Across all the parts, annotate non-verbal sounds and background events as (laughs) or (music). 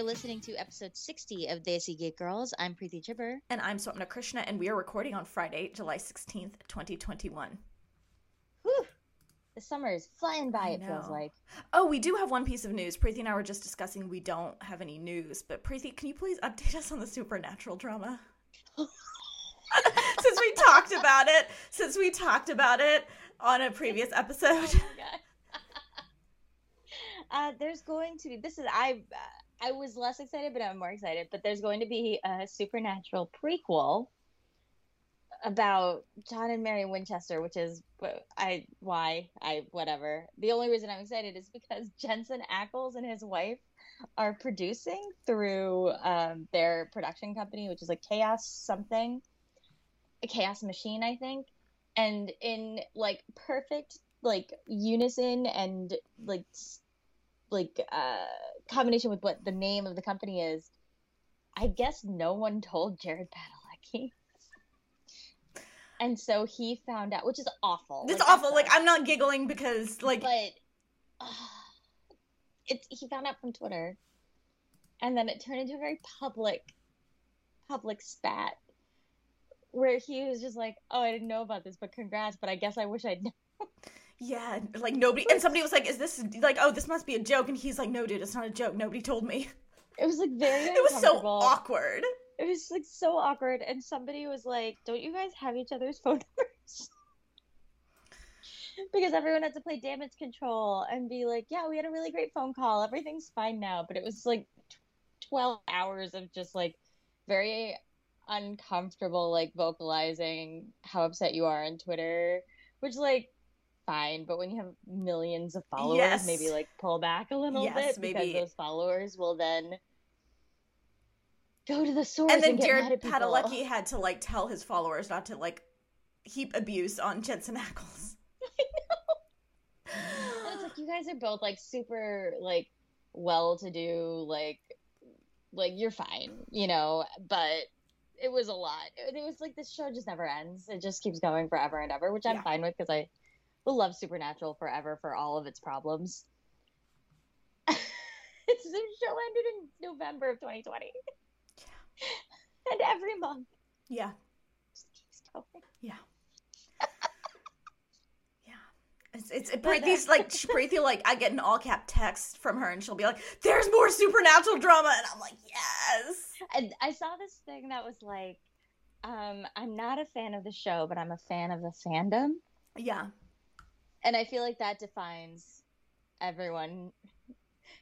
You're listening to episode 60 of Desi Geek Girls. I'm Preeti Chhibber. And I'm Swapna Krishna, and we are recording on Friday, July 16th, 2021. Whew. The summer is flying by, it feels like. Oh, we do have one piece of news. Preeti and I were just discussing we don't have any news, but Preeti, can you please update us on the supernatural drama? (laughs) since we talked about it, since we talked about it on a previous episode. (laughs) Oh (laughs) uh, there's going to be, this is, I, uh, I was less excited, but I'm more excited. But there's going to be a supernatural prequel about John and Mary Winchester, which is I why I whatever. The only reason I'm excited is because (laughs) Jensen Ackles and his wife are producing through um, their production company, which is like Chaos something, a Chaos Machine, I think, and in like perfect like unison and like like uh combination with what the name of the company is. I guess no one told Jared Padalecki. And so he found out, which is awful. It's Like, awful. Like. I'm not giggling because, like, but uh, it's he found out from Twitter, and then it turned into a very public, public spat, where he was just like, "Oh, I didn't know about this, but congrats, but I guess I wish I'd." (laughs) known." Yeah, like nobody, and somebody was like, "Is this like, oh, this must be a joke?" And he's like, "No, dude, it's not a joke. Nobody told me." It was like very. (laughs) It was so awkward. It was like so awkward, and somebody was like, "Don't you guys have each other's phone numbers?" (laughs) because everyone had to play damage control and be like, "Yeah, we had a really great phone call. Everything's fine now." But it was like tw- twelve hours of just like very uncomfortable, like vocalizing how upset you are on Twitter, which like fine. But when you have millions of followers, Yes. maybe like pull back a little Yes, bit maybe. because those followers will then. Go to the source And then get Jared. Padalecki had to like tell his followers not to like heap abuse on Jensen Ackles. (laughs) I know. And it's like you guys are both like super like well to do like like you're fine you know but it was a lot it, it was like this show just never ends it just keeps going forever and ever which i'm Yeah. fine with because i will love supernatural forever for all of its problems (laughs) it's the show ended in november of 2020 Yeah. (laughs) and every month Yeah, just keeps going yeah, (laughs) yeah. It's it's it, But, uh, like she- like I get an all cap text from her and she'll be like, "There's more supernatural drama," and I'm like, "Yes." And I saw this thing that was like, um, I'm not a fan of the show, but I'm a fan of the fandom. Yeah, And I feel like that defines everyone.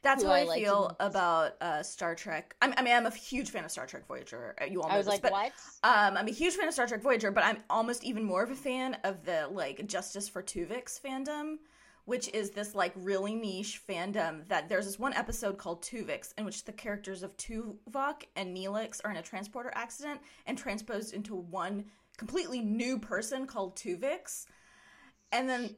that's how I I, like feel about uh, Star Trek. I'm, I mean, I'm a huge fan of Star Trek Voyager. Uh, You all know I was this, like, but what? Um, I'm a huge fan of Star Trek Voyager, but I'm almost even more of a fan of the like Justice for Tuvix fandom, which is this like really niche fandom that there's this one episode called Tuvix in which the characters of Tuvok and Neelix are in a transporter accident and transposed into one completely new person called Tuvix. And then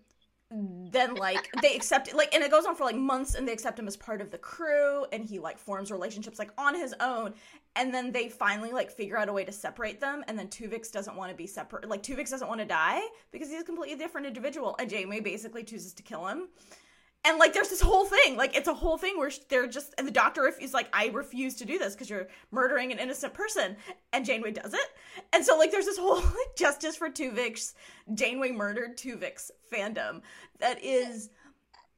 then like they accept it like and it goes on for like months and they accept him as part of the crew and he like forms relationships like on his own and then they finally like figure out a way to separate them and then Tuvix doesn't want to be separate like Tuvix doesn't want to die because he's a completely different individual and Janeway basically chooses to kill him and like there's this whole thing like it's a whole thing where they're just and the doctor is like I refuse to do this because you're murdering an innocent person and Janeway does it and so like there's this whole (laughs) like justice for Tuvix Janeway murdered Tuvix fandom that is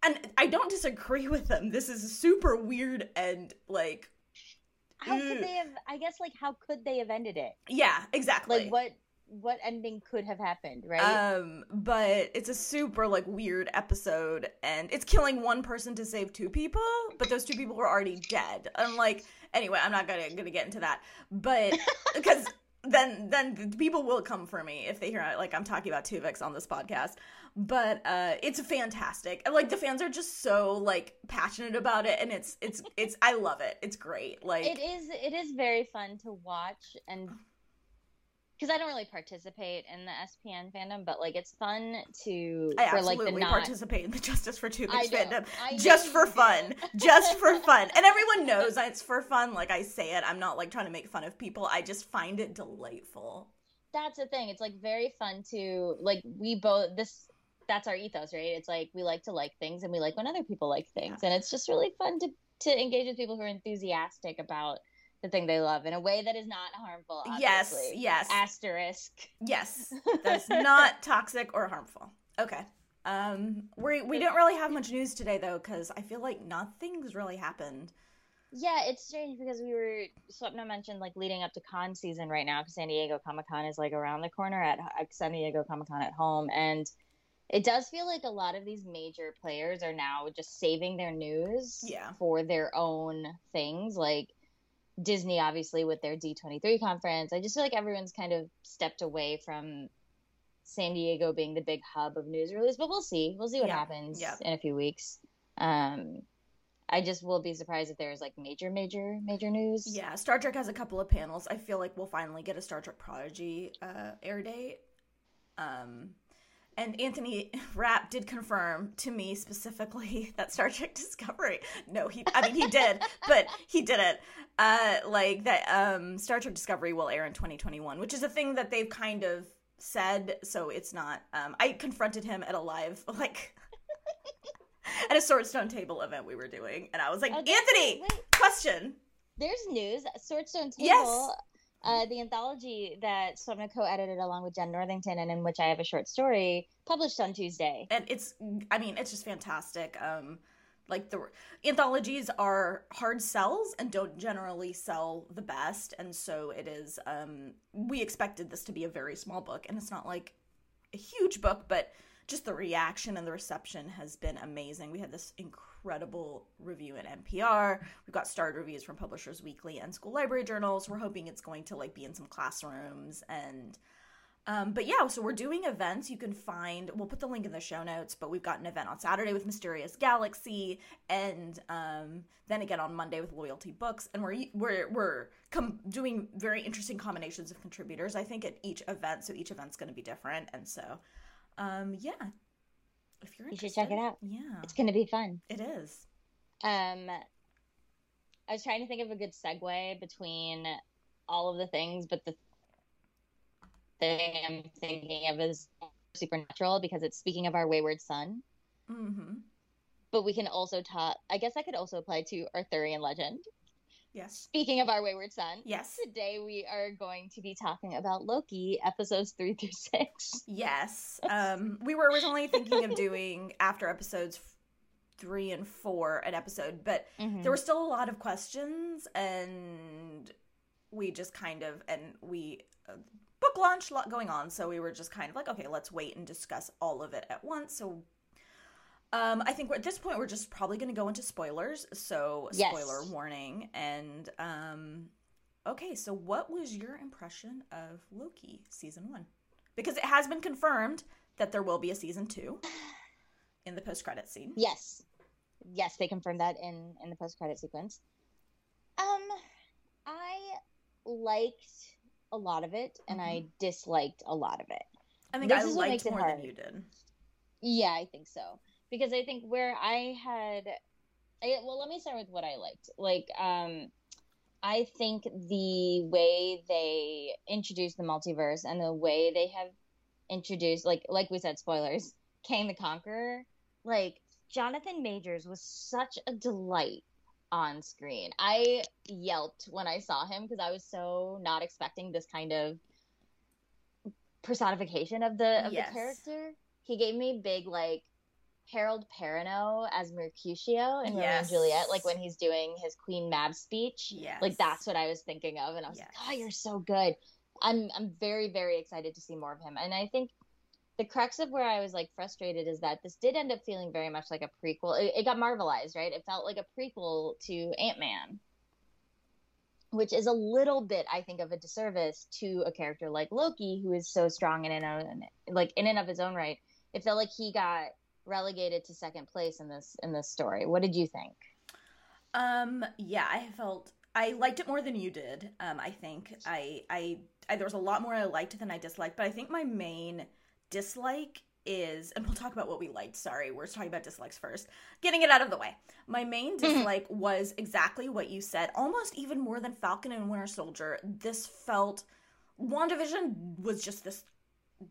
and I don't disagree with them this is super weird and like How could mm. they have? I guess like how could they have ended it? yeah exactly Like what? What ending could have happened? Right? Um, but it's a super like weird episode, and it's killing one person to save two people, but those two people were already dead. And like, anyway, I'm not gonna gonna get into that, but (laughs) because then then the people will come for me if they hear like I'm talking about Tuvix on this podcast. But uh, it's fantastic, and like the fans are just so like passionate about it, and it's it's it's I love it. It's great. Like it is. It is very fun to watch and. Because I don't really participate in the SPN fandom, but like it's fun to I for absolutely like the not participate in the Justice for know. fandom I just for fun, just for (laughs) fun, and everyone knows it's for fun. Like I say it, I'm not like trying to make fun of people. I just find it delightful. that's the thing. It's like very fun to like we both this that's our ethos, right? It's like we like to like things and we like when other people like things. And it's just really fun to to engage with people who are enthusiastic about the thing they love in a way that is not harmful. Yes, obviously. yes. Asterisk. Yes, (laughs) that's not toxic or harmful. Okay. Um, we we don't really have much news today though, because I feel like nothing's really happened. Yeah, it's strange because we were Swapna mentioned like leading up to con season right now because San Diego Comic Con is like around the corner at, at San Diego Comic Con at home, and it does feel like a lot of these major players are now just saving their news Yeah. for their own things like Disney obviously with their D23 conference. I just feel like everyone's kind of stepped away from San Diego being the big hub of news release, but we'll see. We'll see what Yeah, happens yeah. in a few weeks. Um I just will be surprised if there's like major major major news. Yeah, Star Trek has a couple of panels. I feel like we'll finally get a Star Trek Prodigy uh, air date. Um, and Anthony Rapp did confirm to me specifically (laughs) that Star Trek Discovery. No, he. I mean, he did, (laughs) but he didn't. Uh, like that. Um, Star Trek Discovery will air in 2021, which is a thing that they've kind of said. So it's not. Um, I confronted him at a live (laughs) like. At a Sword Stone table event we were doing, and I was like, that's- Anthony, wait, question. there's news. Sword Stone Table, Yes. Uh, the anthology that Swapna co-edited along with Jenn Northington, and in which I have a short story, published on Tuesday. and it's i mean it's just fantastic. Um like the anthologies are hard sells and don't generally sell the best. And so it is um we expected this to be a very small book. And it's not like a huge book but just the reaction and the reception has been amazing. We had this incredible review in npr we've got starred reviews from publishers weekly and school library journals. We're hoping it's going to like be in some classrooms and um, but yeah, so we're doing events. You can find, we'll put the link in the show notes, but we've got an event on Saturday with Mysterious Galaxy, and um, then again on Monday with Loyalty Books, and we're we're we're com- doing very interesting combinations of contributors. I think at each event, so each event's going to be different, and so um, yeah, if you're You should check it out. Yeah, It's going to be fun. it is. Um, I was trying to think of a good segue between all of the things, but the thing I'm thinking of is supernatural because it's speaking of our wayward son. Mm-hmm. But we can also talk. I guess I could also apply to Arthurian legend. Yes. Speaking of our wayward son, Yes. today we are going to be talking about Loki episodes three through six. Yes. (laughs) Um, we were originally thinking of doing after episodes three and four an episode, but there were still a lot of questions, and we just kind of and we uh, book launch lot going on, so we were just kind of like, okay, let's wait and discuss all of it at once. So. Um, I think we're, at this point we're just probably going to go into spoilers. So Yes. spoiler warning. And um, okay, so what was your impression of Loki season one? Because it has been confirmed that there will be a season two (sighs) in the post credit scene. Yes, yes, they confirmed that in in the post credit sequence. Um, I liked a lot of it, and I disliked a lot of it. I think This I is what makes liked it more hard. than you did. Yeah, I think so. Because I think where I had I, well, let me start with what I liked. Like um I think the way they introduced the multiverse and the way they have introduced like like we said spoilers, (laughs) Kang the Conqueror, like Jonathan Majors was such a delight on screen. I yelped when I saw him because I was so not expecting this kind of personification of the of Yes. the character. He gave me big like Harold Perrineau as Mercutio in Romeo and Juliet, like when he's doing his Queen Mab speech. Yes. Like that's what I was thinking of, and I was like, "Oh, you're so good." I'm I'm very very excited to see more of him, and I think the crux of where I was like frustrated is that this did end up feeling very much like a prequel. It, it got marvelized, right? It felt like a prequel to Ant Man, which is a little bit, I think, of a disservice to a character like Loki, who is so strong in and of, like in and of his own right. It felt like he got relegated to second place in this in this story. What did you think? Um, yeah, I felt I liked it more than you did. Um, I think I, I I there was a lot more I liked than I disliked, but I think my main dislike is, and we'll talk about what we liked. Sorry, we're talking about dislikes first. Getting it out of the way. My main (laughs) dislike was exactly what you said, almost even more than Falcon and Winter Soldier. This felt WandaVision was just this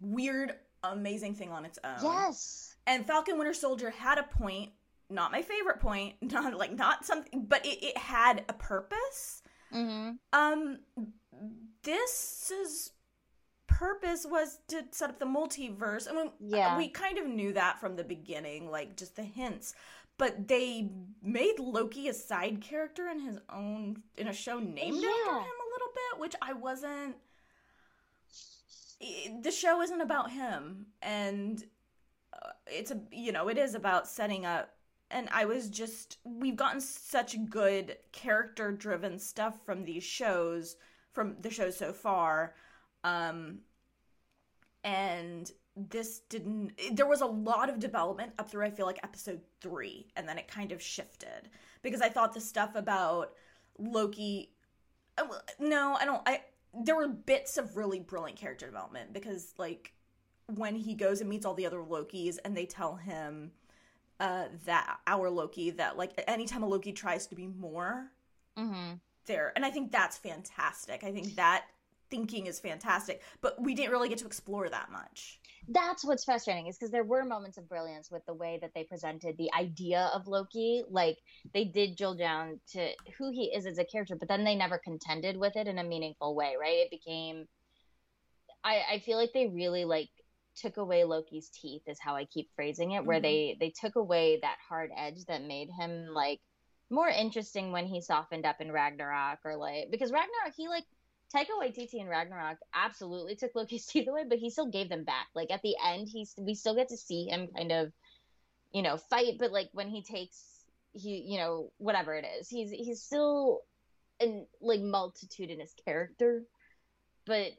weird, amazing thing on its own. Yes. And Falcon Winter Soldier had a point not my favorite point, (laughs) not like not something, but it, it had a purpose. Mm-hmm. Um, this is purpose was to set up the multiverse. I mean, Yeah. we kind of knew that from the beginning, like just the hints. But they made Loki a side character in his own in a show named after him a little bit, which I wasn't. The show isn't about him, and it's a you know it is about setting up. And I was just we've gotten such good character driven stuff from these shows from the show so far um and this didn't there was a lot of development up through i feel like episode three and then it kind of shifted because i thought the stuff about loki uh, no i don't i there were bits of really brilliant character development because like when he goes and meets all the other lokis and they tell him uh that our loki that like anytime a loki tries to be more Mm-hmm. there and i think that's fantastic i think that thinking is fantastic but we didn't really get to explore that much That's what's frustrating is because there were moments of brilliance with the way that they presented the idea of Loki. Like they did drill down to who he is as a character, but then they never contended with it in a meaningful way, right? It became I, I feel like they really like took away Loki's teeth is how I keep phrasing it, where Mhm. they they took away that hard edge that made him like more interesting when he softened up in Ragnarok or like because Ragnarok he like take Taika Waititi in Ragnarok absolutely took Loki's (laughs) teeth away, but he still gave them back. Like at the end, he's we still get to see him kind of, you know, fight. But like when he takes he, you know, whatever it is, he's he's still an like multitudinous character. But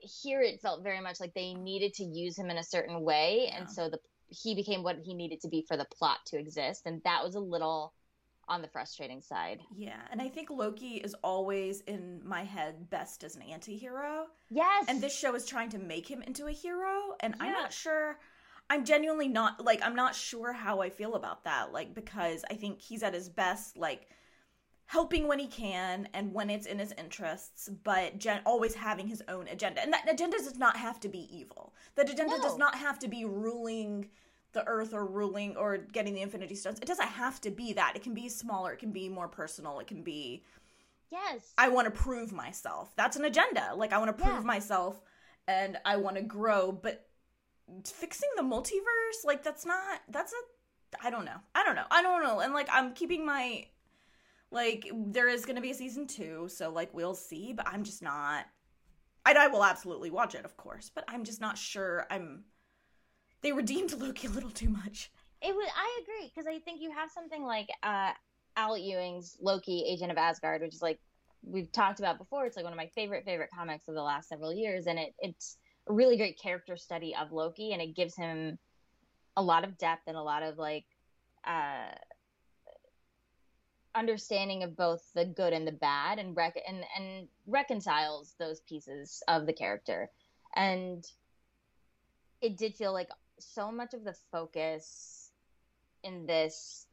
here it felt very much like they needed to use him in a certain way, Yeah. and so the he became what he needed to be for the plot to exist, and that was a little on the frustrating side. yeah. And i think loki is always in my head best as an anti-hero. Yes, and this show is trying to make him into a hero. And i'm not sure i'm genuinely not like i'm not sure how i feel about that. Like because i think he's at his best like helping when he can and when it's in his interests but gen- always having his own agenda and that agenda does not have to be evil that agenda does not have to be ruling the earth or ruling or getting the infinity stones it doesn't have to be that it can be smaller it can be more personal it can be yes, I want to prove myself. That's an agenda. Like I want to prove Yeah. myself and I want to grow, but fixing the multiverse, like that's not that's a I don't know. I don't know. I don't know. And like I'm keeping my like there is going to be a season 2, so like we'll see, but I'm just not and I will absolutely watch it, of course, but I'm just not sure I'm they redeemed (laughs) Loki a little too much. It was. I agree because I think you have something like uh, Al Ewing's Loki, Agent of Asgard, which is like we've talked about before. It's like one of my favorite favorite comics of the last several years, and it it's a really great character study of Loki, and it gives him a lot of depth and a lot of like uh, understanding of both the good and the bad, and rec- and and reconciles those pieces of the character, and it did feel like so much of the focus in this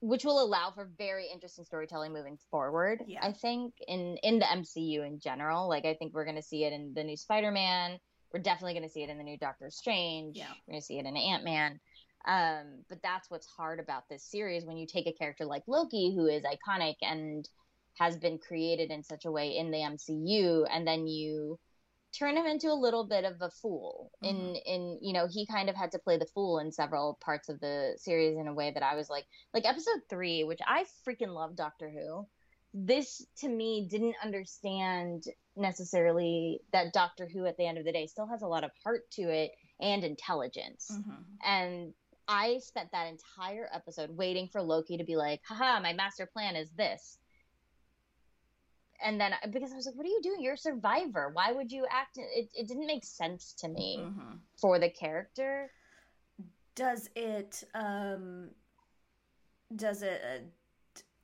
which will allow for very interesting storytelling moving forward Yeah. i think in in the mcu in general. Like i think we're going to see it in the new spider-man. We're definitely going to see it in the new doctor strange. Yeah. we're going to see it in ant-man um, but that's what's hard about this series when you take a character like loki who is iconic and has been created in such a way in the mcu and then you turn him into a little bit of a fool in Mhm. in you know he kind of had to play the fool in several parts of the series in a way that i was like like episode three which i freaking love doctor who this to me didn't understand necessarily that doctor who at the end of the day still has a lot of heart to it and intelligence Mhm. and I spent that entire episode waiting for Loki to be like, haha, my master plan is this. And then because I was like, what are you doing? You're a survivor. Why would you act? It, it didn't make sense to me Mhm. for the character. does it um does it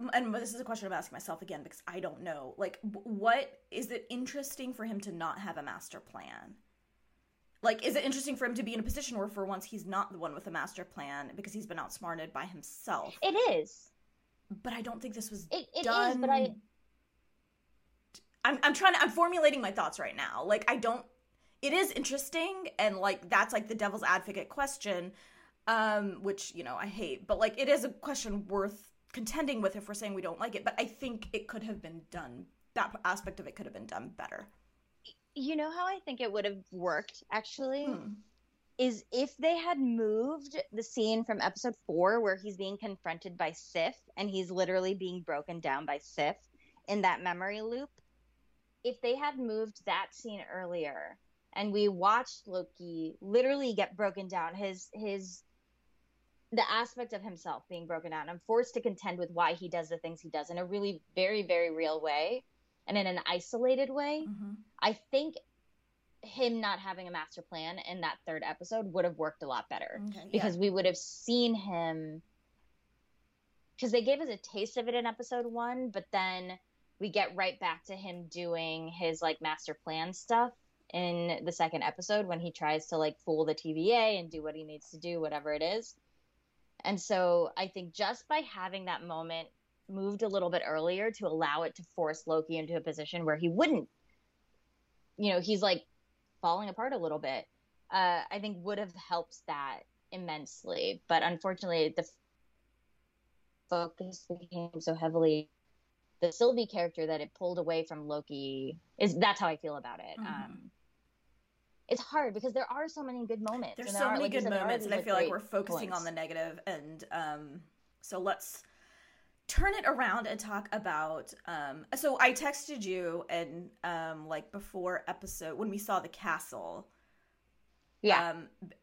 uh, and this is a question i'm asking myself again because i don't know like what is it interesting for him to not have a master plan like is it interesting for him to be in a position where for once he's not the one with a master plan because he's been outsmarted by himself It is. but i don't think this was It, it is, done but I I'm, I'm trying to i'm formulating my thoughts right now like i don't it is interesting and like that's like the devil's advocate question um, which you know I hate, but like it is a question worth contending with if we're saying we don't like it. But I think it could have been done. That aspect of it could have been done better. You know how I think it would have worked actually Hmm. is if they had moved the scene from episode four where he's being confronted by Sif and he's literally being broken down by Sif in that memory loop. If they had moved that scene earlier and we watched Loki literally get broken down, his his the aspect of himself being broken down and forced to contend with why he does the things he does in a really very very real way and in an isolated way. Mhm. I think him not having a master plan in that third episode would have worked a lot better Okay, because we would have seen him because they gave us a taste of it in episode one but then we get right back to him doing his like master plan stuff in the second episode when he tries to like fool the TVA and do what he needs to do whatever it is and so I think just by having that moment moved a little bit earlier to allow it to force Loki into a position where he wouldn't you know he's like falling apart a little bit uh, I think would have helped that immensely. But unfortunately, the focus became so heavily the Sylvie character that it pulled away from Loki. Is that's how I feel about it. Mhm. Um, it's hard because there are so many good moments. There's so there are- many like good said, moments, and I feel like we're focusing points. on the negative, and um, so let's turn it around and talk about. Um, so I texted you, and um, like before episode when we saw the castle, Yeah, um, b-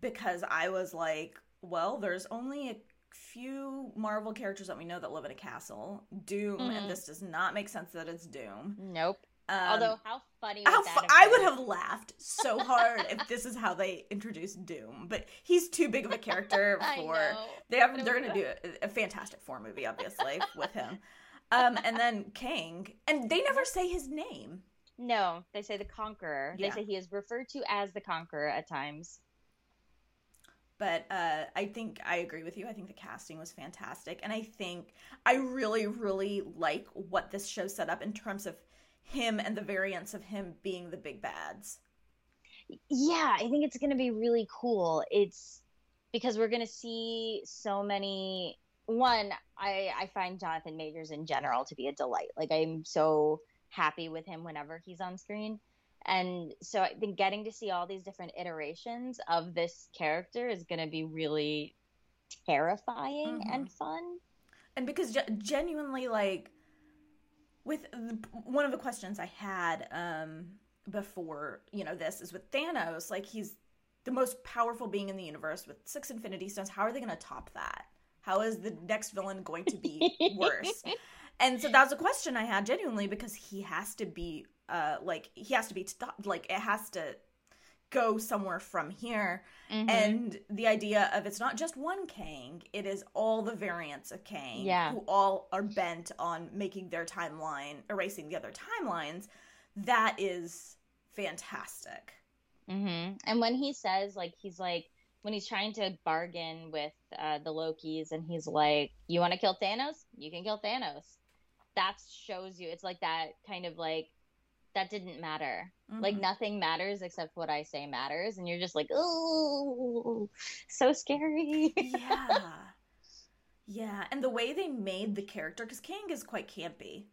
because I was like, well, there's only a few Marvel characters that we know that live in a castle. Doom, Mhm. and this does not make sense that it's Doom. nope. Um, Although how funny how that fu- I would have laughed so hard if this is how they introduced Doom, but he's too big of a character (laughs) for. They have. They're gonna do a, a Fantastic Four movie, obviously, with him. Um, and then Kang, and they never say his name. No, they say the Conqueror. Yeah. They say he is referred to as the Conqueror at times. But uh, I think I agree with you. I think the casting was fantastic, and I think I really, really like what this show set up in terms of him and the variants of him being the big bads. yeah, I think it's going to be really cool. It's because we're going to see so many. One, I I find Jonathan Majors in general to be a delight. Like I'm so happy with him whenever he's on screen. And so I think getting to see all these different iterations of this character is going to be really terrifying Mhm. and fun. and because genuinely like with the, one of the questions i had um before you know this is with thanos like he's the most powerful being in the universe with six infinity stones. How are they going to top that? How is the next villain going to be (laughs) worse? And so that was a question i had genuinely because he has to be uh like he has to be stopped like it has to go somewhere from here Mhm. and the idea of it's not just one Kang, it is all the variants of Kang Yeah. who all are bent on making their timeline, erasing the other timelines. That is fantastic. hmm And when he says, like, he's like, when he's trying to bargain with uh, the Lokis, and he's like, "You want to kill Thanos? You can kill Thanos." That shows you. It's like that kind of like that didn't matter. Like Mhm. nothing matters except what I say matters, and you're just like, "Oh, so scary." (laughs) yeah. Yeah, and the way they made the character, because Kang is quite campy.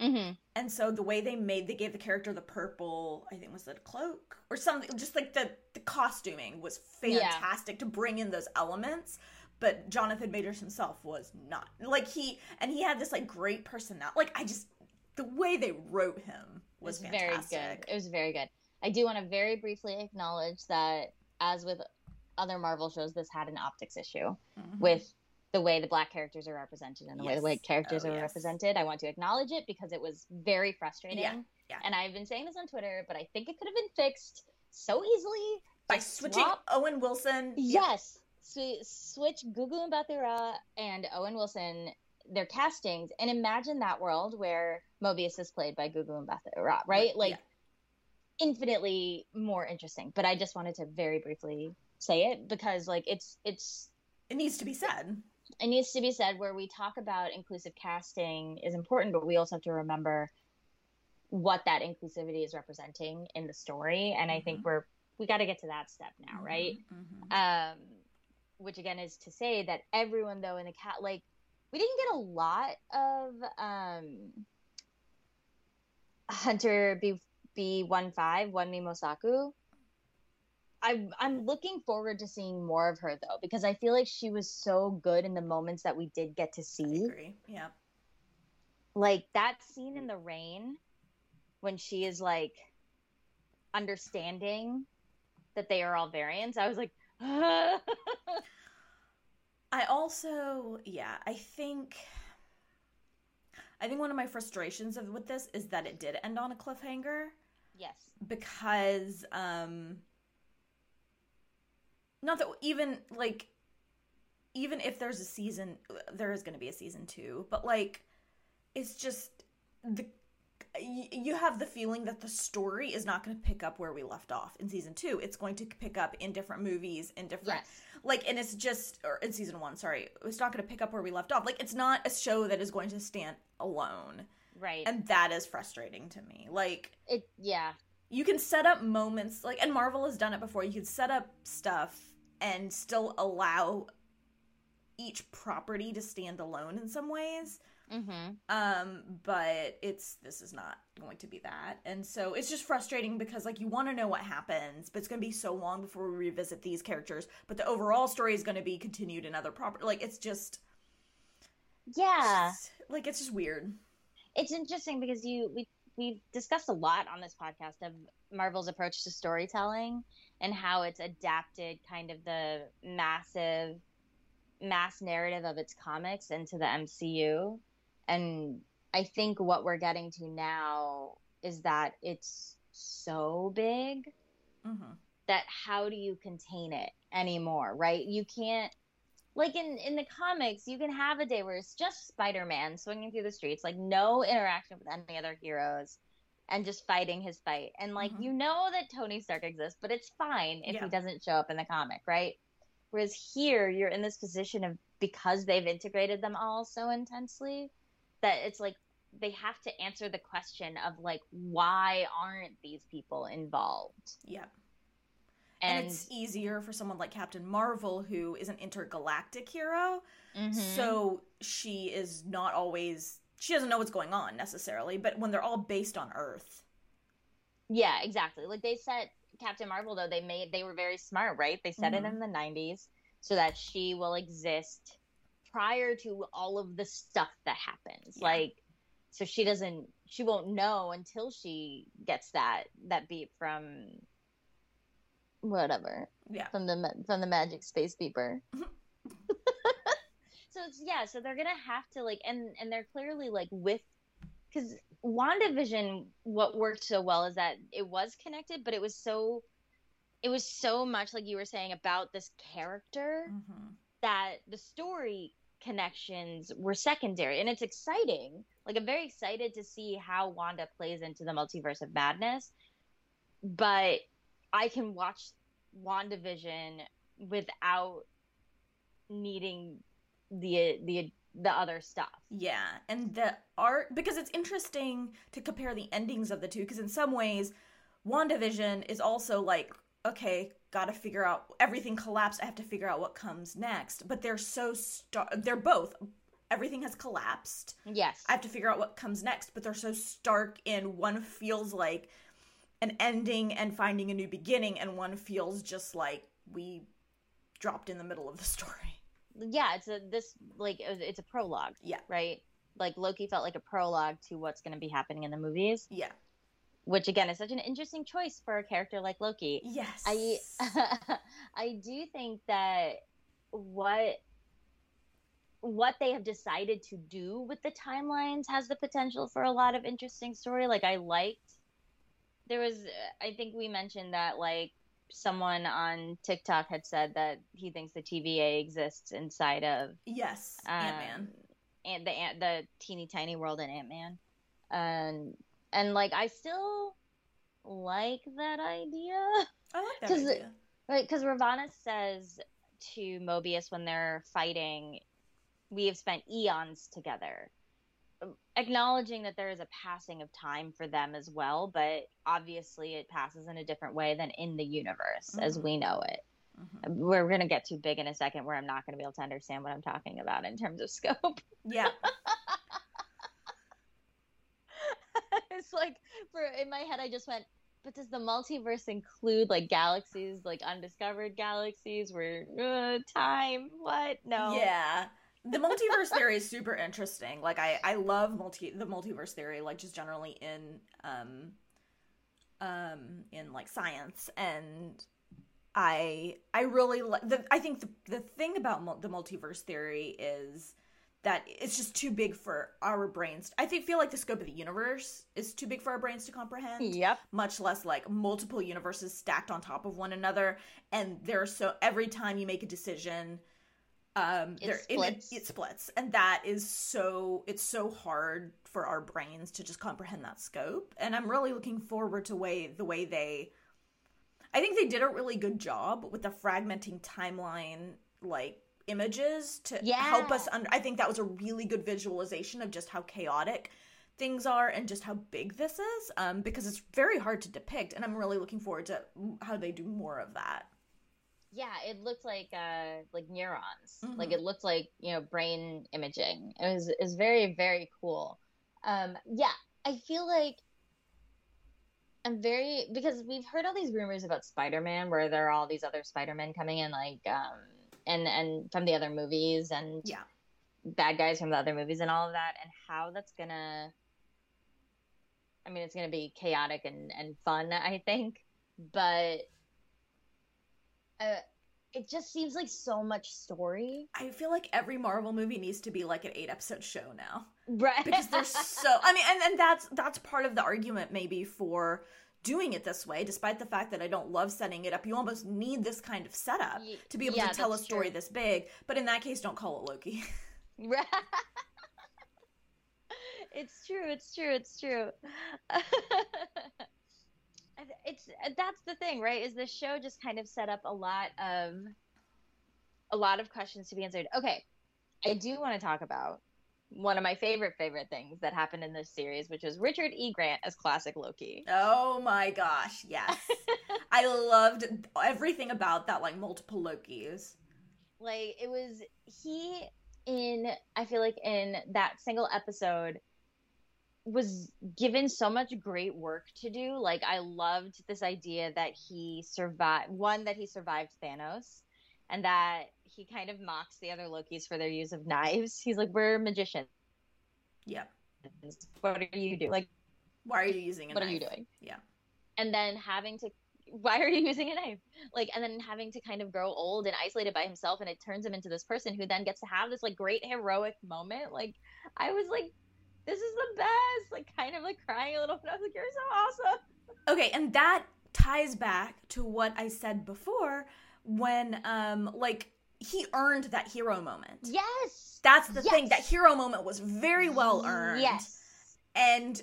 hmm And so the way they made, they gave the character the purple, I think was it a cloak or something, just like the, the costuming was Yeah. fantastic to bring in those elements. But Jonathan Majors himself was not like he, and he had this like great personality. Like I just, the way they wrote him was, was very good. It was very good. I do want to very briefly acknowledge that, as with other Marvel shows, this had an optics issue. Mhm. with the way the black characters are represented and the way the white characters Oh, are yes. represented. I want to acknowledge it because it was very frustrating. Yeah, yeah. And I've been saying this on Twitter, but I think it could have been fixed so easily. by switching swap- Owen Wilson. yeah. Yes. Sw- switch Gugu Mbatha and Owen Wilson their castings and imagine that world where Mobius is played by Gugu and Mbatha right? Like yeah. infinitely more interesting. But I just wanted to very briefly say it because like it's it's it needs to be said. it needs to be said where we talk about inclusive casting is important, but we also have to remember what that inclusivity is representing in the story. And I think we're we got to get to that step now, right? Mhm. Um, which again is to say that everyone though in the cat like we didn't get a lot of um Hunter B B one five Wunmi Mosaku. I'm I'm looking forward to seeing more of her though because I feel like she was so good in the moments that we did get to see. I agree. Yeah. Like that scene in the rain when she is like understanding that they are all variants. I was like (laughs) (laughs) I also yeah, I think I think one of my frustrations of with this is that it did end on a cliffhanger. Yes. Because um not that even like even if there's a season there is going to be a season 2, but like it's just the you have the feeling that the story is not going to pick up where we left off in season two. It's going to pick up in different movies, in different, yes. like, and it's just, or in season one, sorry, it's not going to pick up where we left off. Like, it's not a show that is going to stand alone. Right. And that is frustrating to me. Like, it, yeah. You can set up moments, like, and Marvel has done it before. You can set up stuff and still allow each property to stand alone in some ways. Mm-hmm. Um, but it's this is not going to be that, and so it's just frustrating because like you want to know what happens, but it's going to be so long before we revisit these characters. But the overall story is going to be continued in other property. Like it's just, yeah, just, like it's just weird. It's interesting because you we we've discussed a lot on this podcast of Marvel's approach to storytelling and how it's adapted kind of the massive mass narrative of its comics into the MCU. And I think what we're getting to now is that it's so big mm-hmm. that how do you contain it anymore, right? You can't like in in the comics, you can have a day where it's just Spider-Man swinging through the streets, like no interaction with any other heroes and just fighting his fight. And like mm-hmm. you know that Tony Stark exists, but it's fine if yeah. he doesn't show up in the comic, right? Whereas here you're in this position of because they've integrated them all so intensely that it's like they have to answer the question of like why aren't these people involved? Yeah and, and it's easier for someone like captain marvel who is an intergalactic hero. Mm-hmm. so she is not always she doesn't know what's going on necessarily but when they're all based on earth. Yeah exactly. Like they set captain marvel though they made they were very smart right? They set mm-hmm. it in the 90s so that she will exist prior to all of the stuff that happens. Yeah. Like, so she doesn't, she won't know until she gets that that beep from whatever. Yeah. From the from the magic space beeper. (laughs) so it's yeah. So they're gonna have to like, and and they're clearly like with because WandaVision, what worked so well is that it was connected, but it was so it was so much like you were saying about this character mm-hmm. that the story connections were secondary. And it's exciting like i'm very excited to see how wanda plays into the multiverse of madness. But i can watch wandavision without needing the the the other stuff. Yeah and the art because it's interesting to compare the endings of the two because in some ways wandavision is also like okay, got to figure out everything collapsed. I have to figure out what comes next. But they're so star- they're both everything has collapsed. Yes. I have to figure out what comes next, but they're so stark in one feels like an ending and finding a new beginning and one feels just like we dropped in the middle of the (laughs) story. Yeah, it's a this like it's a prologue. Yeah. Right? Like Loki felt like a prologue to what's going to be happening in the movies. Yeah which again is such an interesting choice for a character like Loki. Yes. I (laughs) I do think that what what they have decided to do with the timelines has the potential for a lot of interesting story. Like I liked there was I think we mentioned that like someone on TikTok had said that he thinks the TVA exists inside of yes um, Ant Man and the the teeny tiny world in Ant Man, and like I still like that idea. I like that idea. Right, because Ravonna says to Mobius when they're fighting, "We have spent eons together." Acknowledging that there is a passing of time for them as well, but obviously it passes in a different way than in the universe mm-hmm. as we know it. Mm-hmm. We're gonna get too big in a second, where I'm not gonna be able to understand what I'm talking about in terms of scope. Yeah. (laughs) it's like for in my head, I just went. But does the multiverse include like galaxies, like undiscovered galaxies, where uh, time? What? No. Yeah the multiverse (laughs) theory is super interesting. Like I I love multi the multiverse theory like just generally in um um in like science and I I really like the I think the the thing about mul- the multiverse theory is that it's just too big for our brains. I think feel like the scope of the universe is too big for our brains to comprehend. Yep. Much less like multiple universes stacked on top of one another and there's so every time you make a decision um it splits. It, it, splits and that is so it's so hard for our brains to just comprehend that scope and i'm really looking forward to way the way they i think they did a really good job with the fragmenting timeline like images to yeah. help us under i think that was a really good visualization of just how chaotic things are and just how big this is um because it's very hard to depict and i'm really looking forward to how they do more of that yeah, it looked like uh like neurons. Mm-hmm. Like it looked like, you know, brain imaging. It was is very, very cool. Um yeah, I feel like I'm very because we've heard all these rumors about Spider-Man where there are all these other Spider-Men coming in like um and and from the other movies and yeah bad guys from the other movies and all of that and how that's gonna I mean it's gonna be chaotic and and fun I think but uh, it just seems like so much story. I feel like every Marvel movie needs to be like an eight episode show now. Right. Because there's so I mean and, and that's that's part of the argument maybe for doing it this way, despite the fact that I don't love setting it up. You almost need this kind of setup to be able yeah, to tell a story true. this big. But in that case, don't call it Loki. (laughs) (laughs) It's true, it's true, it's true (laughs) it's that's the thing, right? Is the show just kind of set up a lot of a lot of questions to be answered. Okay, I do want to talk about one of my favorite favorite things that happened in this series, which was Richard E. Grant as classic Loki. Oh my gosh, yes. (laughs) I loved everything about that like multiple Lokis. Like it was he in I feel like in that single episode was given so much great work to do. Like I loved this idea that he survived one that he survived Thanos and that he kind of mocks the other Lokis for their use of knives. He's like, We're magicians. Yep. What are you doing? Like why are you using a what knife? are you doing? Yeah. And then having to why are you using a knife? Like, and then having to kind of grow old and isolated by himself, and it turns him into this person who then gets to have this like great heroic moment. Like, I was like this is the best. Like kind of like crying a little bit. I was like, you're so awesome. Okay, and that ties back to what I said before when um like he earned that hero moment. Yes. That's the yes. thing. That hero moment was very well earned. Yes. And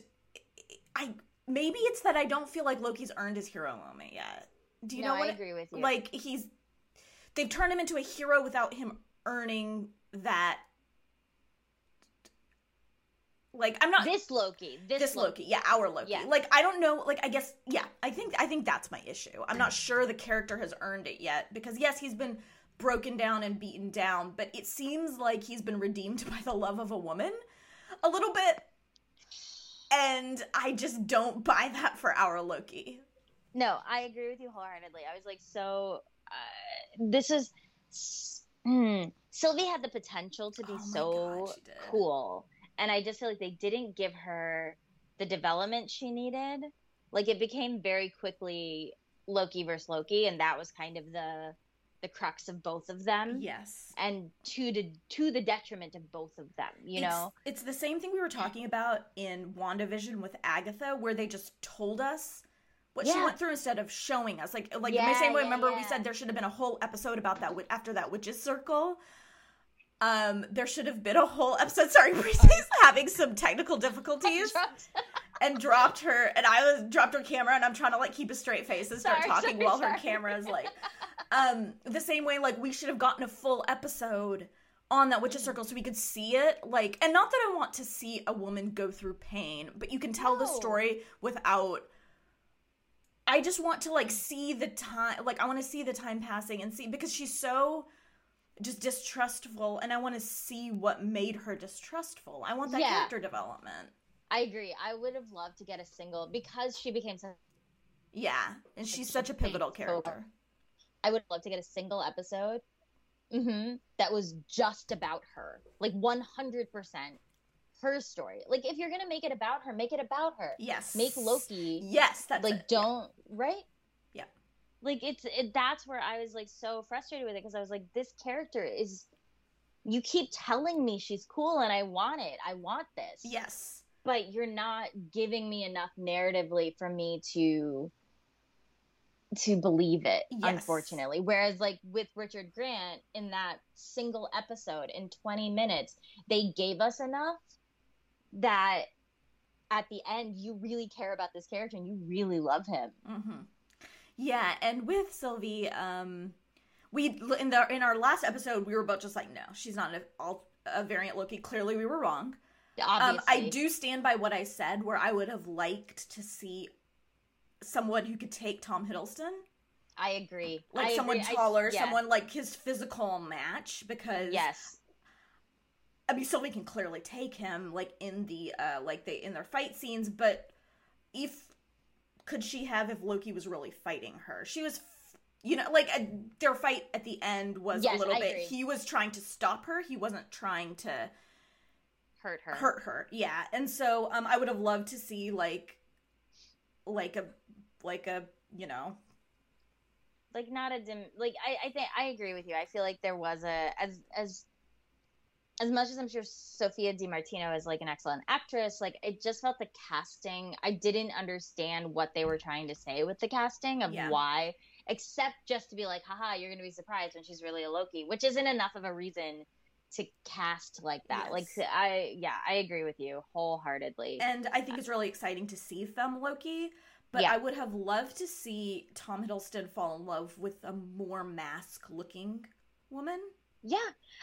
I maybe it's that I don't feel like Loki's earned his hero moment yet. Do you no, know what I agree with you. Like he's they've turned him into a hero without him earning that like I'm not this Loki. This, this Loki. Loki. Yeah, our Loki. Yeah. Like I don't know. Like I guess yeah. I think I think that's my issue. I'm not sure the character has earned it yet because yes, he's been broken down and beaten down, but it seems like he's been redeemed (laughs) by the love of a woman a little bit. And I just don't buy that for our Loki. No, I agree with you wholeheartedly. I was like, so uh, this is. Mm, Sylvie had the potential to be oh so God, cool and I just feel like they didn't give her the development she needed. Like it became very quickly Loki versus Loki, and that was kind of the the crux of both of them. Yes, and to the to the detriment of both of them. You it's, know, it's the same thing we were talking about in WandaVision with Agatha, where they just told us what yeah. she went through instead of showing us. Like like yeah, in the same way, yeah, remember we said there should have been a whole episode about that after that witches circle. Um, there should have been a whole episode. Sorry, (laughs) Preeti's having some technical difficulties. (laughs) and dropped her and I was dropped her camera and I'm trying to like keep a straight face and start sorry, talking sorry, while sorry. her camera is like um the same way like we should have gotten a full episode on that witches circle so we could see it like and not that I want to see a woman go through pain but you can tell no. the story without I just want to like see the time like I want to see the time passing and see because she's so just distrustful and I want to see what made her distrustful. I want that Yeah. character development. I agree. I would have loved to get a single because she became such. Yeah, and she's she such a pivotal so character. I would love to get a single episode hmm that was just about her, like one hundred percent her story. Like if you're gonna make it about her, make it about her. Yes. Make Loki Yes, that's like it. don't right Yeah. like it's it, that's where i was like so frustrated with it because i was like this character is you keep telling me she's cool and i want it i want this Yes. but you're not giving me enough narratively for me to to believe it Yes. unfortunately whereas like with richard grant in that single episode in 20 minutes they gave us enough that at the end you really care about this character and you really love him hmm Yeah, and with Sylvie, um, we in the in our last episode we were both just like, no, she's not a, all, a variant Loki. Clearly, we were wrong. obviously Um, I do stand by what I said, where I would have liked to see someone who could take Tom Hiddleston, I agree. like I someone agree. I- taller, yeah. someone like his physical match, because Yes. I mean, Sylvie can clearly take him, like in the uh, like they in their fight scenes. But if could she have if Loki was really fighting her? She was, you know, like uh, their fight at the end was Yes, a little I bit. agree. He was trying to stop her. He wasn't trying to Hurt her. hurt her. Yeah, and so um, I would have loved to see like, like a, like a, you know, Like not a dim. Like I, I think I agree with you. I feel like there was a as as as much as I'm sure Sophia Di Martino is like an excellent actress. Like it just felt the casting. I didn't understand what they were trying to say with the casting of Yeah. why, except just to be like, haha, you're gonna be surprised when she's really a Loki, which isn't enough of a reason to cast like that. Like I, yeah, I agree with you wholeheartedly. and I think uh, it's really exciting to see Femme Loki. But Yeah. I would have loved to see Tom Hiddleston fall in love with a more mask-looking woman Yeah,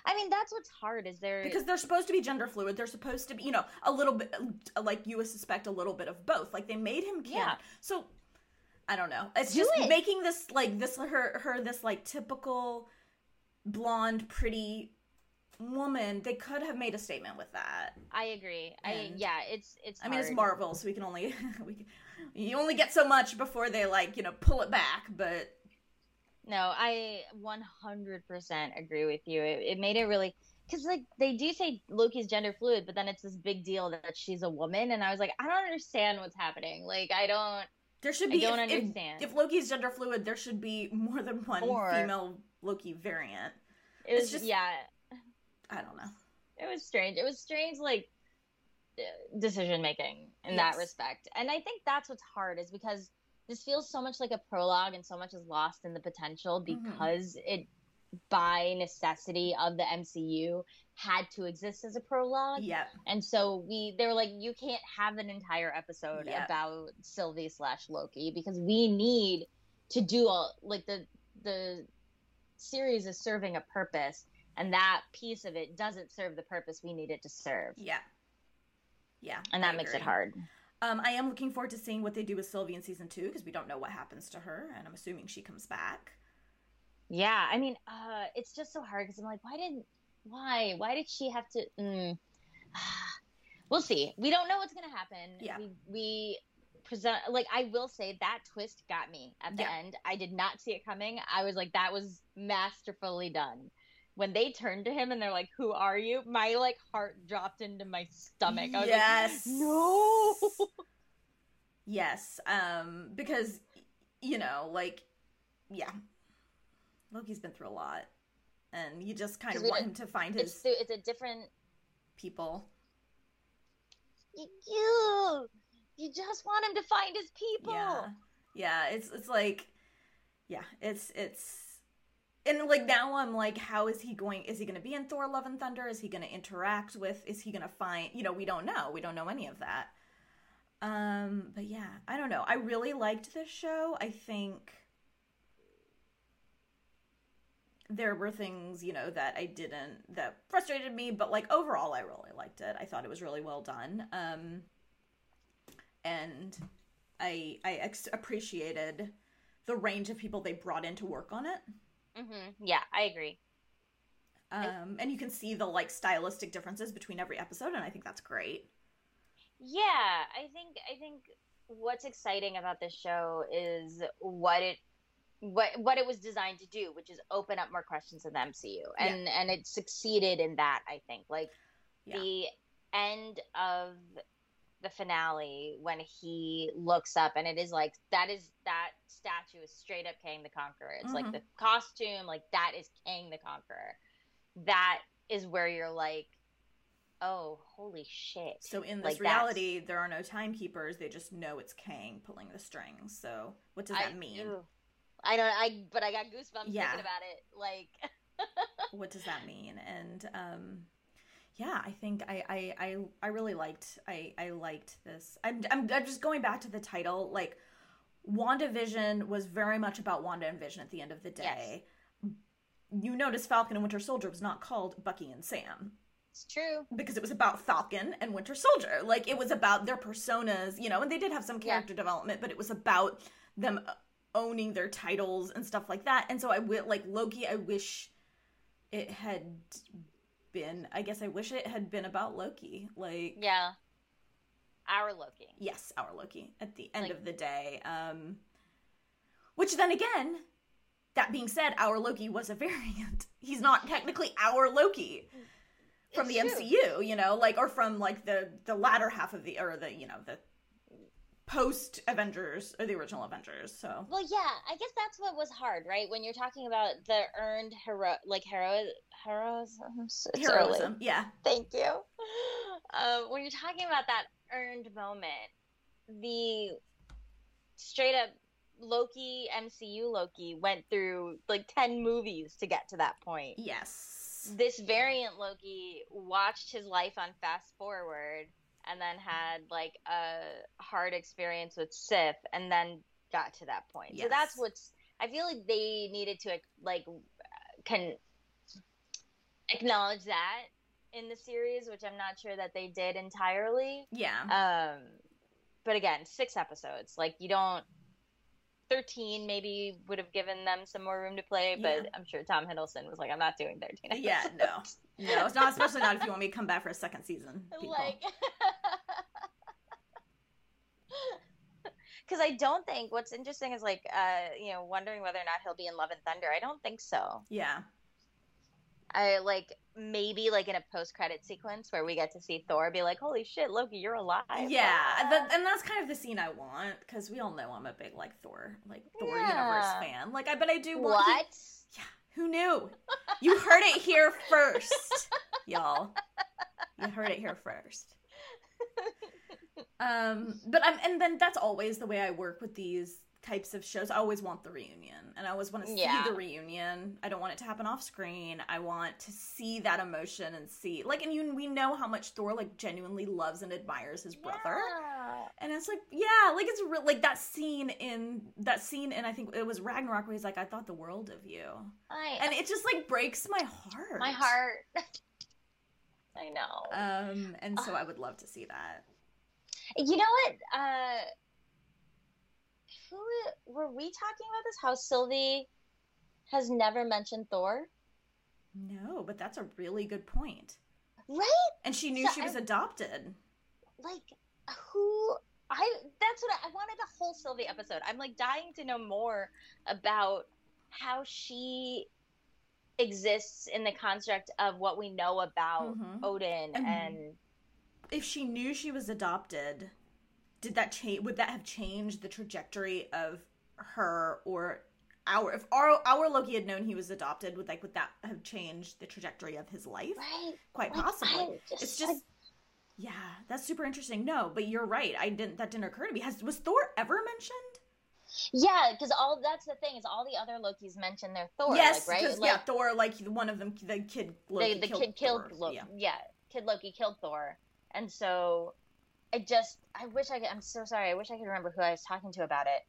I mean that's what's hard is there because they're supposed to be gender fluid. They're supposed to be, you know, a little bit like you would suspect a little bit of both. Like they made him can. Yeah. So I don't know. It's Do just it. making this like this her her this like typical blonde pretty woman. They could have made a statement with that. I agree. I yeah, it's it's. I mean, it's hard. Marvel, so we can only (laughs) we can, you only get so much before they like you know pull it back. But No, I 100% agree with you. It, it made it really because like they do say Loki's gender fluid, but then it's this big deal that she's a woman, and I was like, I don't understand what's happening. Like I don't. there should I be don't if, if- understand. If, Loki's gender fluid, there should be more than one More. female Loki variant. It It's was just- yeah. I don't know. It was strange. It was strange, like decision making in Yes. that respect, and I think that's what's hard is because this feels so much like a prologue, and so much is lost in the potential Mhm. because it, by necessity of the MCU, had to exist as a prologue. Yep. And so we they were like, you can't have an entire episode Yep. about Sylvie slash Loki because we need to do all like the the series is serving a purpose and that piece of it doesn't serve the purpose we need it to serve. Yeah. Yeah. And that makes it hard. Um, I am looking forward to seeing what they do with Sylvie in season two because we don't know what happens to her, and I'm assuming she comes back. Yeah, I mean, uh, it's just so hard because I'm like, why didn't, why, why did she have to? Mm. (sighs) we'll see. We don't know what's gonna happen. Yeah. We, we present like I will say that twist got me at the Yeah. end. I did not see it coming. I was like, that was masterfully done. When they turned to him and they're like, "Who are you?" My like heart dropped into my stomach. I was yes. like, "No." (laughs) Yes. Um, because you know, like, yeah, Loki's been through a lot, and you just kind of want him to find It's his the- it's a different. people. You, you just want him to find his people. Yeah. Yeah, it's it's like yeah, it's it's and like now I'm like how is he going is he going to be in Thor Love and Thunder? Is he going to interact with is he going to find, you know, we don't know. We don't know any of that. Um, but yeah, I don't know. I really liked this show. I think there were things, you know, that I didn't that frustrated me, but like overall I really liked it. I thought it was really well done. Um and I I ex- appreciated the range of people they brought in to work on it. Mm-hmm. Yeah, I agree. Um, and you can see the like stylistic differences between every episode, and I think that's great. Yeah, I think I think what's exciting about this show is what it what what it was designed to do, which is open up more questions in the MCU, and yeah. and it succeeded in that. I think like yeah. the end of the finale when he looks up and it is like that is that statue is straight up Kang the Conqueror. It's mm-hmm. like the costume, like that is Kang the Conqueror. That is where you're like, oh, holy shit. So in this like reality, that's... there are no timekeepers. They just know it's Kang pulling the strings. So what does that I, mean? Ew. I don't. I but I got goosebumps yeah. thinking about it. Like, (laughs) what does that mean? And um, yeah, I think I I I, I really liked I I liked this. I'm, I'm I'm just going back to the title. Like, WandaVision was very much about Wanda and Vision at the end of the day. Yes. You notice Falcon and Winter Soldier was not called Bucky and Sam. It's true. Because it was about Falcon and Winter Soldier. Like it was about their personas, you know, and they did have some character yeah. development, but it was about them uh, owning their titles and stuff like that. And so I would like Loki, I wish it had been I guess I wish it had been about Loki. Like Yeah. Our Loki. Yes, our Loki at the end like, of the day. Um which then again, that being said, our Loki was a (laughs) variant. He's not technically our Loki from the true. MCU, you know, like or from like the the latter half of the or the you know the post Avengers or the original Avengers. So well, yeah, I guess that's what was hard, right? When you're talking about the earned hero, like hero heroism, heroism, yeah. Thank you. Uh, when you're talking about that earned moment, the straight up Loki MCU Loki went through like 10 movies to get to that point. Yes this variant Loki watched his life on fast forward and then had like a hard experience with Sif and then got to that point. Yes. So that's what's I feel like they needed to like can acknowledge that in the series, which I'm not sure that they did entirely. Yeah. Um but again, 6 episodes. Like you don't 13 maybe would have given them some more room to play, but yeah. I'm sure Tom Hiddleston was like, I'm not doing 13. Episodes. Yeah, no. No, it's not, especially not if you want me to come back for a second season. (laughs) People. Like, (laughs) because I don't think what's interesting is like, uh, you know, wondering whether or not he'll be in Love and Thunder. I don't think so. Yeah. I like maybe like in a post credit sequence where we get to see Thor be like, "Holy shit, Loki, you're alive!" Yeah, and that's kind of the scene I want because we all know I'm a big like Thor, like Thor yeah. universe fan. Like, I but I do want. What? yeah, who knew? You heard it here first, y'all. You heard it here first. (laughs) Um, but I'm, and then that's always the way I work with these types of shows, I always want the reunion. And I always want to see yeah. the reunion. I don't want it to happen off screen. I want to see that emotion and see like and you we know how much Thor like genuinely loves and admires his brother. Yeah. And it's like, yeah, like it's real like that scene in that scene and I think it was Ragnarok where he's like, I thought the world of you. I, and it just like breaks my heart. My heart. (laughs) I know. Um and so I would love to see that. You know what? Uh who were we talking about this? How Sylvie has never mentioned Thor? No, but that's a really good point. Right? And she knew so she was I, adopted. Like who I that's what I, I wanted a whole Sylvie episode. I'm like dying to know more about how she exists in the construct of what we know about mm-hmm. Odin and, and if she knew she was adopted, did that change would that have changed the trajectory of her or our if our our Loki had known he was adopted would like would that have changed the trajectory of his life right quite like, possibly just, it's just yeah that's super interesting no but you're right I didn't that didn't occur to me has was Thor ever mentioned yeah, because all that's the thing is all the other Lokis mentioned their Thor. Yes, like, right? Like, yeah, Thor. Like one of them, the kid Loki the, the killed kid killed Loki. Yeah. yeah, kid Loki killed Thor, and so I just I wish I could, I'm so sorry. I wish I could remember who I was talking to about it.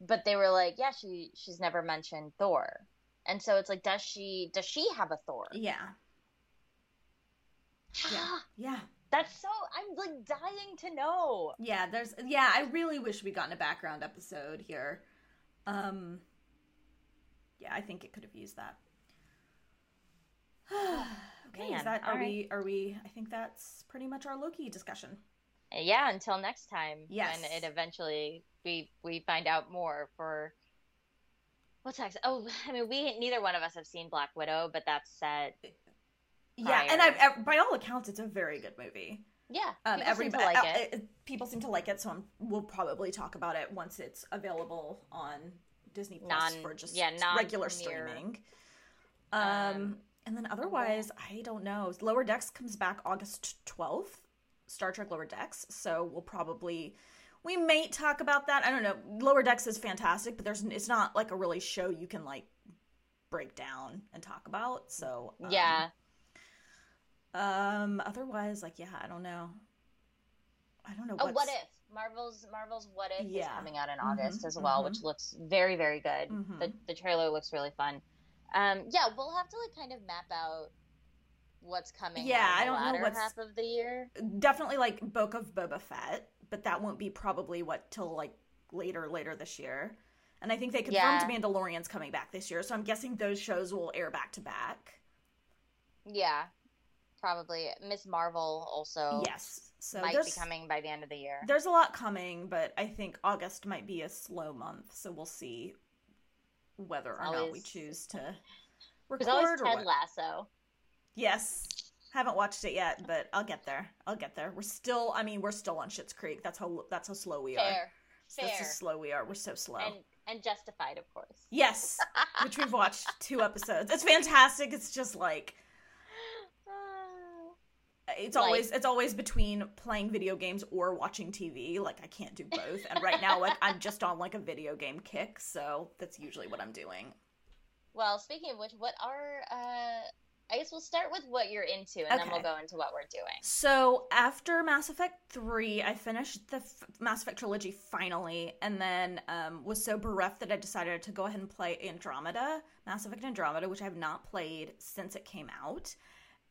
But they were like, yeah, she she's never mentioned Thor. And so it's like does she does she have a Thor? Yeah. (gasps) Yeah. yeah. That's so. I'm like dying to know. Yeah, there's. Yeah, I really wish we gotten a background episode here. Um. Yeah, I think it could have used that. (sighs) (sighs) (sighs) okay, Man, is that are right. we are we? I think that's pretty much our Loki discussion. Yeah, until next time. Yes. When it eventually we we find out more for what's next. Oh, I mean, we neither one of us have seen Black Widow, but that's set. Yeah, and Prior. I, I, by all accounts, it's a very good movie. Yeah, Um, people seem everybody to like uh, it. uh, people seem to like it, so I'm, we'll probably talk about it once it's available on Disney Plus Non- for just yeah, regular streaming. Um, Um, and then otherwise, I don't know. Lower Decks comes back August 12th. Star Trek Lower Decks, so we'll probably we may talk about that. I don't know. Lower Decks is fantastic, but there's it's not like a really show you can like break down and talk about. So um, yeah, Um. Otherwise, like, yeah, I don't know. I don't know. Oh, what if Marvel's Marvel's What If is coming out in Mhm, August as well, mhm. which looks very very good. Mhm. The the trailer looks really fun. Um, yeah, we'll have to like kind of map out what's coming. Yeah, I don't know what's- half of the year. Definitely like Book of Boba Fett, but that won't be probably what till like later later this year. And I think they confirmed Yeah. Mandalorian's coming back this year, so I'm guessing those shows will air back to back. Yeah, probably. Miss Marvel also yes. So might be coming by the end of the year. there's a lot coming, but I think August might be a slow month, so we'll see whether or not we choose to (laughs) There's record always or Ted. Lasso. Yes. Haven't watched it yet, but I'll get there. I'll get there. We're still I mean, we're still on Schitt's Creek. That's how that's how slow we are. Fair, That's how fair, slow we are. We're so slow. and and Justified, of course. yes, which we've watched (laughs) two episodes. It's fantastic. It's just like it's Like- always it's always between playing video games or watching TV. Like I can't do both. And right now like I'm just on like a video game kick, so that's usually what I'm doing. Well, speaking of which, what are uh I guess we'll start with what you're into and then we'll go into what we're doing. So after Mass Effect 3, I finished the f- Mass Effect trilogy finally, and then um, was so bereft that I decided to go ahead and play Andromeda, Mass Effect Andromeda, which I have not played since it came out.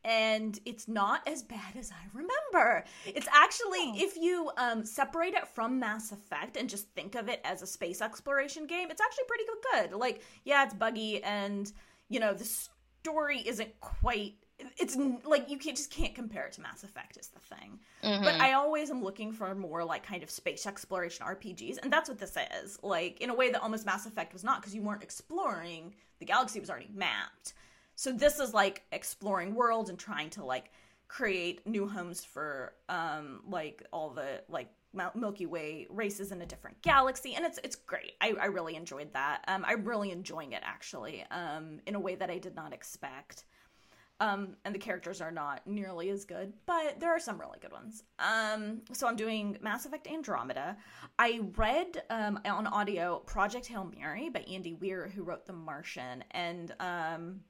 And it's not as bad as I remember. It's actually, Oh. if you um, separate it from Mass Effect and just think of it as a space exploration game, it's actually pretty good. Like, yeah, it's buggy, and you know the story isn't quite it's like you can't just can't compare it to Mass Effect is the thing. Mm-hmm. But I always am looking for more like kind of space exploration RPGs, and that's what this is. Like in a way that almost Mass Effect was not, because you weren't exploring the galaxy was already mapped. So this is like exploring worlds and trying to like create new homes for um like all the like Milky Way races in a different galaxy, and it's it's great. I, I really enjoyed that. Um, I'm really enjoying it actually. Um, in a way that I did not expect. Um, and the characters are not nearly as good, but there are some really good ones. Um, so I'm doing Mass Effect Andromeda. I read um, on audio Project Hail Mary by Andy Weir, who wrote The Martian, and um,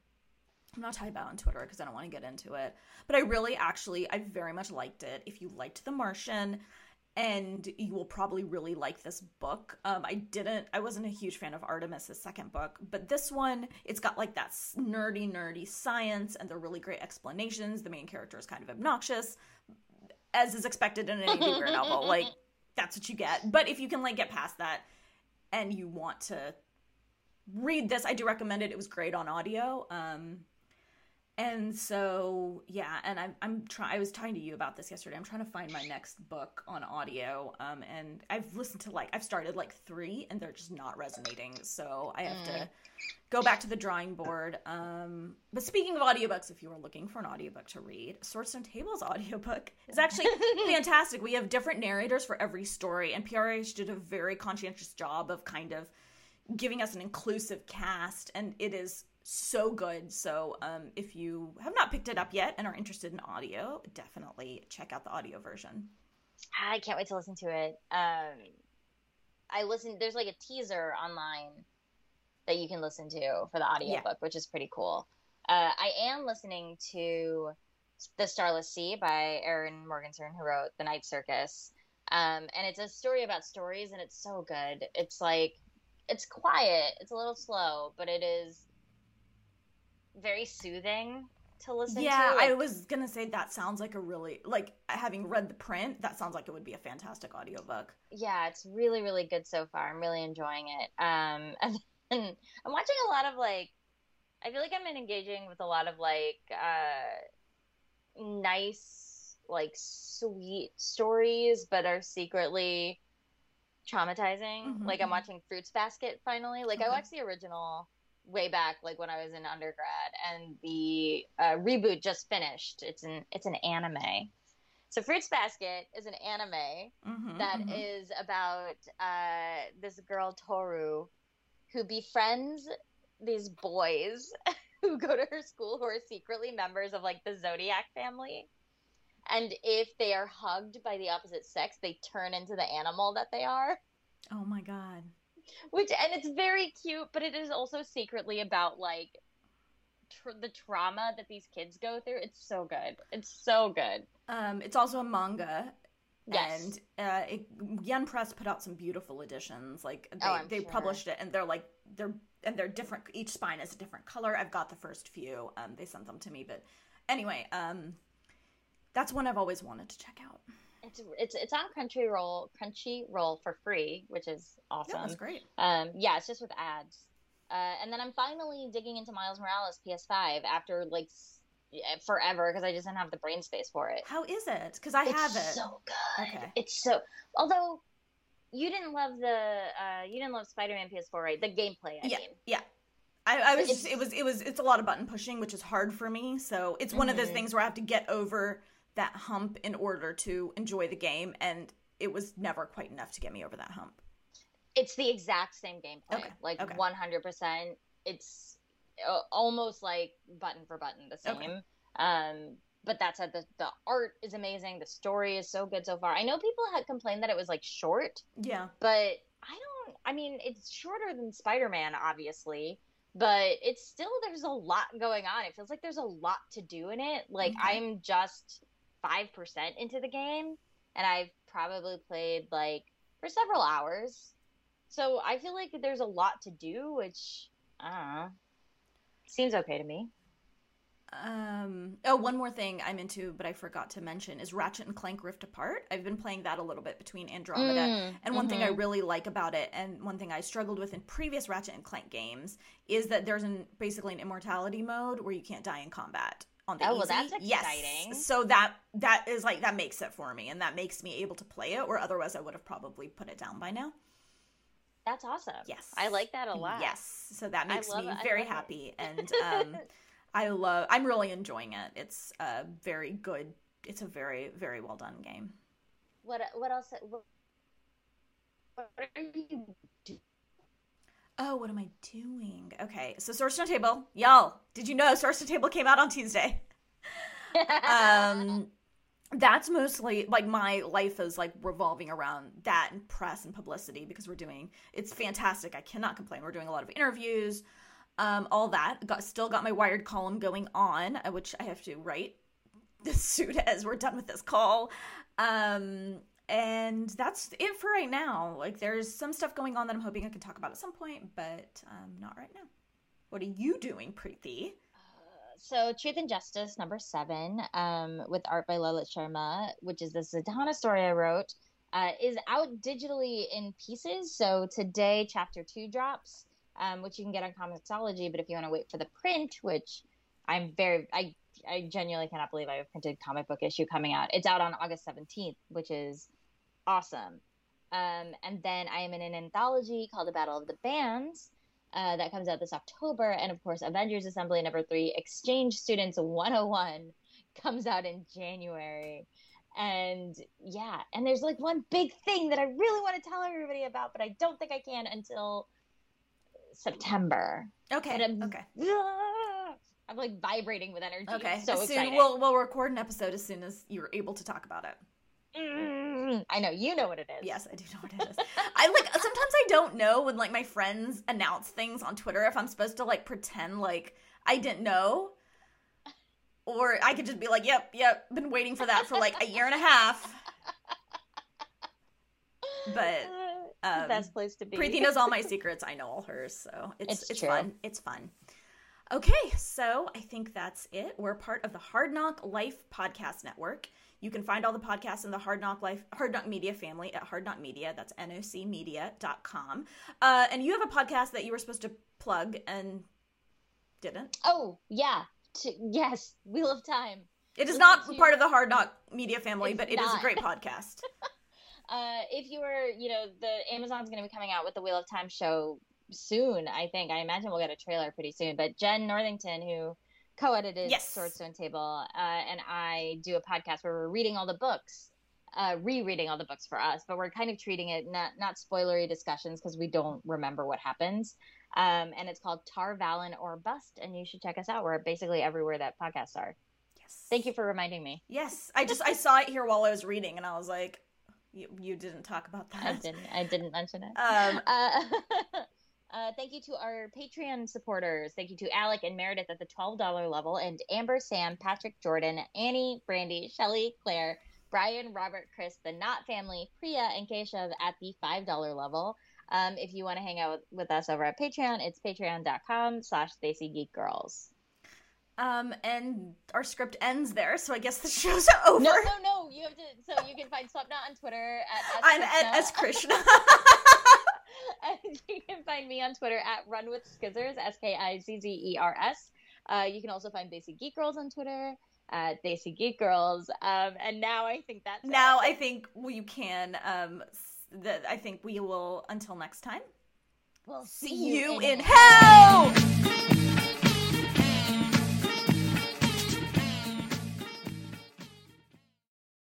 I'm not talking about it on Twitter because I don't want to get into it. But I really, actually, I very much liked it. If you liked The Martian, and you will probably really like this book. Um, I didn't, I wasn't a huge fan of Artemis's second book, but this one, it's got like that nerdy, nerdy science, and they're really great explanations. The main character is kind of obnoxious, as is expected in an Andy Weir novel. (laughs) Like that's what you get. But if you can like get past that, and you want to read this, I do recommend it. It was great on audio. Um, and so yeah, and I'm I'm trying. I was talking to you about this yesterday. I'm trying to find my next book on audio. Um, and I've listened to like I've started like three, and they're just not resonating. So I have to go back to the drawing board. Um, but speaking of audiobooks, if you are looking for an audiobook to read, Sword Stone Table's audiobook is actually (laughs) fantastic. We have different narrators for every story, and PRH did a very conscientious job of kind of giving us an inclusive cast, and it is so good. So, um, if you have not picked it up yet and are interested in audio, definitely check out the audio version. I can't wait to listen to it. Um, I listened. There's like a teaser online that you can listen to for the audiobook, which is pretty cool. Uh, I am listening to The Starless Sea by Erin Morgenstern, who wrote The Night Circus. Um, and it's a story about stories, and it's so good. It's like, it's quiet, it's a little slow, but it is very soothing. to listen yeah, to. I Like, was gonna say that sounds like a really like having read the print. That sounds like it would be a fantastic audiobook. yeah, it's really really good so far. I'm really enjoying it. Um, (laughs) and then I'm watching a lot of like, I feel like I'm been engaging with a lot of like uh, nice, like sweet stories, but are secretly traumatizing. Mhm, Like I'm watching Fruits Basket finally. Like I watched the original way back, like when I was in undergrad, and the uh, reboot just finished. It's an it's an anime. So Fruits Basket is an anime Mm-hmm, that is about uh, this girl Tohru who befriends these boys (laughs) who go to her school who are secretly members of like the Zodiac family. And if they are hugged by the opposite sex, they turn into the animal that they are. Oh my god. Which and it's very cute, but it is also secretly about like tr- the trauma that these kids go through. It's so good. It's so good. Um, it's also a manga. Yes. And uh, it, Yen Press put out some beautiful editions. Like they, Oh, they sure. published it, and they're like they're and they're different. Each spine is a different color. I've got the first few. Um, they sent them to me, but anyway, um, that's one I've always wanted to check out. It's it's it's on Crunchyroll Crunchyroll for free, which is awesome. Yeah, that's great. Um, yeah, it's just with ads. Uh, and then I'm finally digging into Miles Morales PS5 after like forever because I just didn't have the brain space for it. How is it? Because I it's have it. so good. Okay. It's so. Although you didn't love the uh, you didn't love Spider-Man PS4, right? The gameplay, I yeah, mean. yeah. I, I was just, it was it was it's a lot of button pushing, which is hard for me. So it's one of those Mhm. things where I have to get over that hump in order to enjoy the game, and it was never quite enough to get me over that hump. It's the exact same gameplay, Okay, like okay. 100%. It's uh, almost like button for button the same. Okay. Um, but that said, the the art is amazing. The story is so good so far. I know people had complained that it was like short, Yeah, but I don't. I mean, it's shorter than Spider Man, obviously, but it's still there's a lot going on. It feels like there's a lot to do in it. Like Okay. I'm just five percent into the game, and I've probably played like for several hours. So I feel like there's a lot to do, which I don't know. Seems okay to me. Um. Oh, one more thing I'm into, but I forgot to mention is Ratchet and Clank Rift Apart. I've been playing that a little bit between Andromeda. Mm, And one thing I mhm. really like about it, and one thing I struggled with in previous Ratchet and Clank games, is that there's an basically an immortality mode where you can't die in combat on the Oh, well, easy. that's Yes. exciting. So that that is like that makes it for me, and that makes me able to play it. Where otherwise I would have probably put it down by now. That's awesome. Yes. I like that a lot. Yes. So that makes me it. Very happy, and um, (laughs) I love. I'm really enjoying it. It's a very good. It's a very very well done game. What what else? What, are you? Oh, what am I doing? Okay, so Sword Stone Table, y'all. Did you know Sword Stone Table came out on Tuesday? (laughs) Um, that's mostly like my life is like revolving around that and press and publicity because we're doing. It's fantastic. I cannot complain. We're doing a lot of interviews, um, all that. Got still got my Wired column going on, uh, which I have to write (laughs) as soon as we're done with this call. Um, and that's it for right now. Like, there's some stuff going on that I'm hoping I can talk about at some point, but um, not right now. What are you doing, Preeti? so Truth and Justice number seven, um, with art by Lola Sharma, which is the Zatanna story I wrote, uh, is out digitally in pieces. So today, chapter two drops, um, which you can get on Comixology. But if you want to wait for the print, which I'm very, I, I genuinely cannot believe I have printed comic book issue coming out. It's out on August 17th, which is awesome. Um, and then I am in an anthology called The Battle of the Bands, uh, that comes out this October. And of course, Avengers Assemble number three, Exchange Students 101, comes out in January. And yeah, and there's like one big thing that I really want to tell everybody about, but I don't think I can until September. Okay. I'm, Okay. (laughs) I'm like vibrating with energy. Okay. So soon, excited. we'll we'll record an episode as soon as you're able to talk about it. Mm, I know you know what it is. Yes, I do know what it is. I like sometimes I don't know when like my friends announce things on Twitter if I'm supposed to like pretend like I didn't know. Or I could just be like, "Yep, yep, been waiting for that for like a year and a half." But um, best place to be. Preeti knows all my secrets. I know all hers, so it's It's it's, fun. It's fun. Okay, so I think that's it. We're part of the Hard Knock Life Podcast Network. You can find all the podcasts in the Hard Knock Life, Hard Knock Media family at Hard Knock Media. That's nocmedia.com. Uh, and you have a podcast that you were supposed to plug and didn't. Oh, yeah. T- yes, Wheel of Time. It is Listen not to- part of the Hard Knock Media family, It's but it is a great (laughs) podcast. Uh, if you were, you know, the Amazon's going to be coming out with the Wheel of Time show soon. I think. I imagine we'll get a trailer pretty soon. But Jenn Northington, who co-edited Yes. Sword Stone Table, uh, and I do a podcast where we're reading all the books, uh, rereading all the books for us. But we're kind of treating it not not spoilery discussions because we don't remember what happens. Um, and it's called Tar Valon or Bust, and you should check us out. We're basically everywhere that podcasts are. Yes. Thank you for reminding me. Yes, I just I saw it here while I was reading, and I was like, "You, you didn't talk about that." I didn't. I didn't mention it. Um, Uh, (laughs) uh, thank you to our Patreon supporters. Thank you to Alec and Meredith at the $12 level, and Amber, Sam, Patrick, Jordan, Annie, Brandy, Shelly, Claire, Brian, Robert, Chris, the Knot family, Priya, and Keshav at the $5 level. Um, if you want to hang out with, with us over at Patreon, it's patreon.com slash Girls. um, and our script ends there, so I guess the (laughs) show's over. No, no, no. You have to. So you can find Slipknot on Twitter at I'm Krishna. at, as Krishna. (laughs) (laughs) And you can find me on Twitter at Run with Skizzers, S K I Z Z E R S. Uh, you can also find Basic Geek Girls on Twitter at Basic Geek Girls. Um, and now I think that's now it. I think we can. Um, that I think we will. Until next time. we'll See you in hell.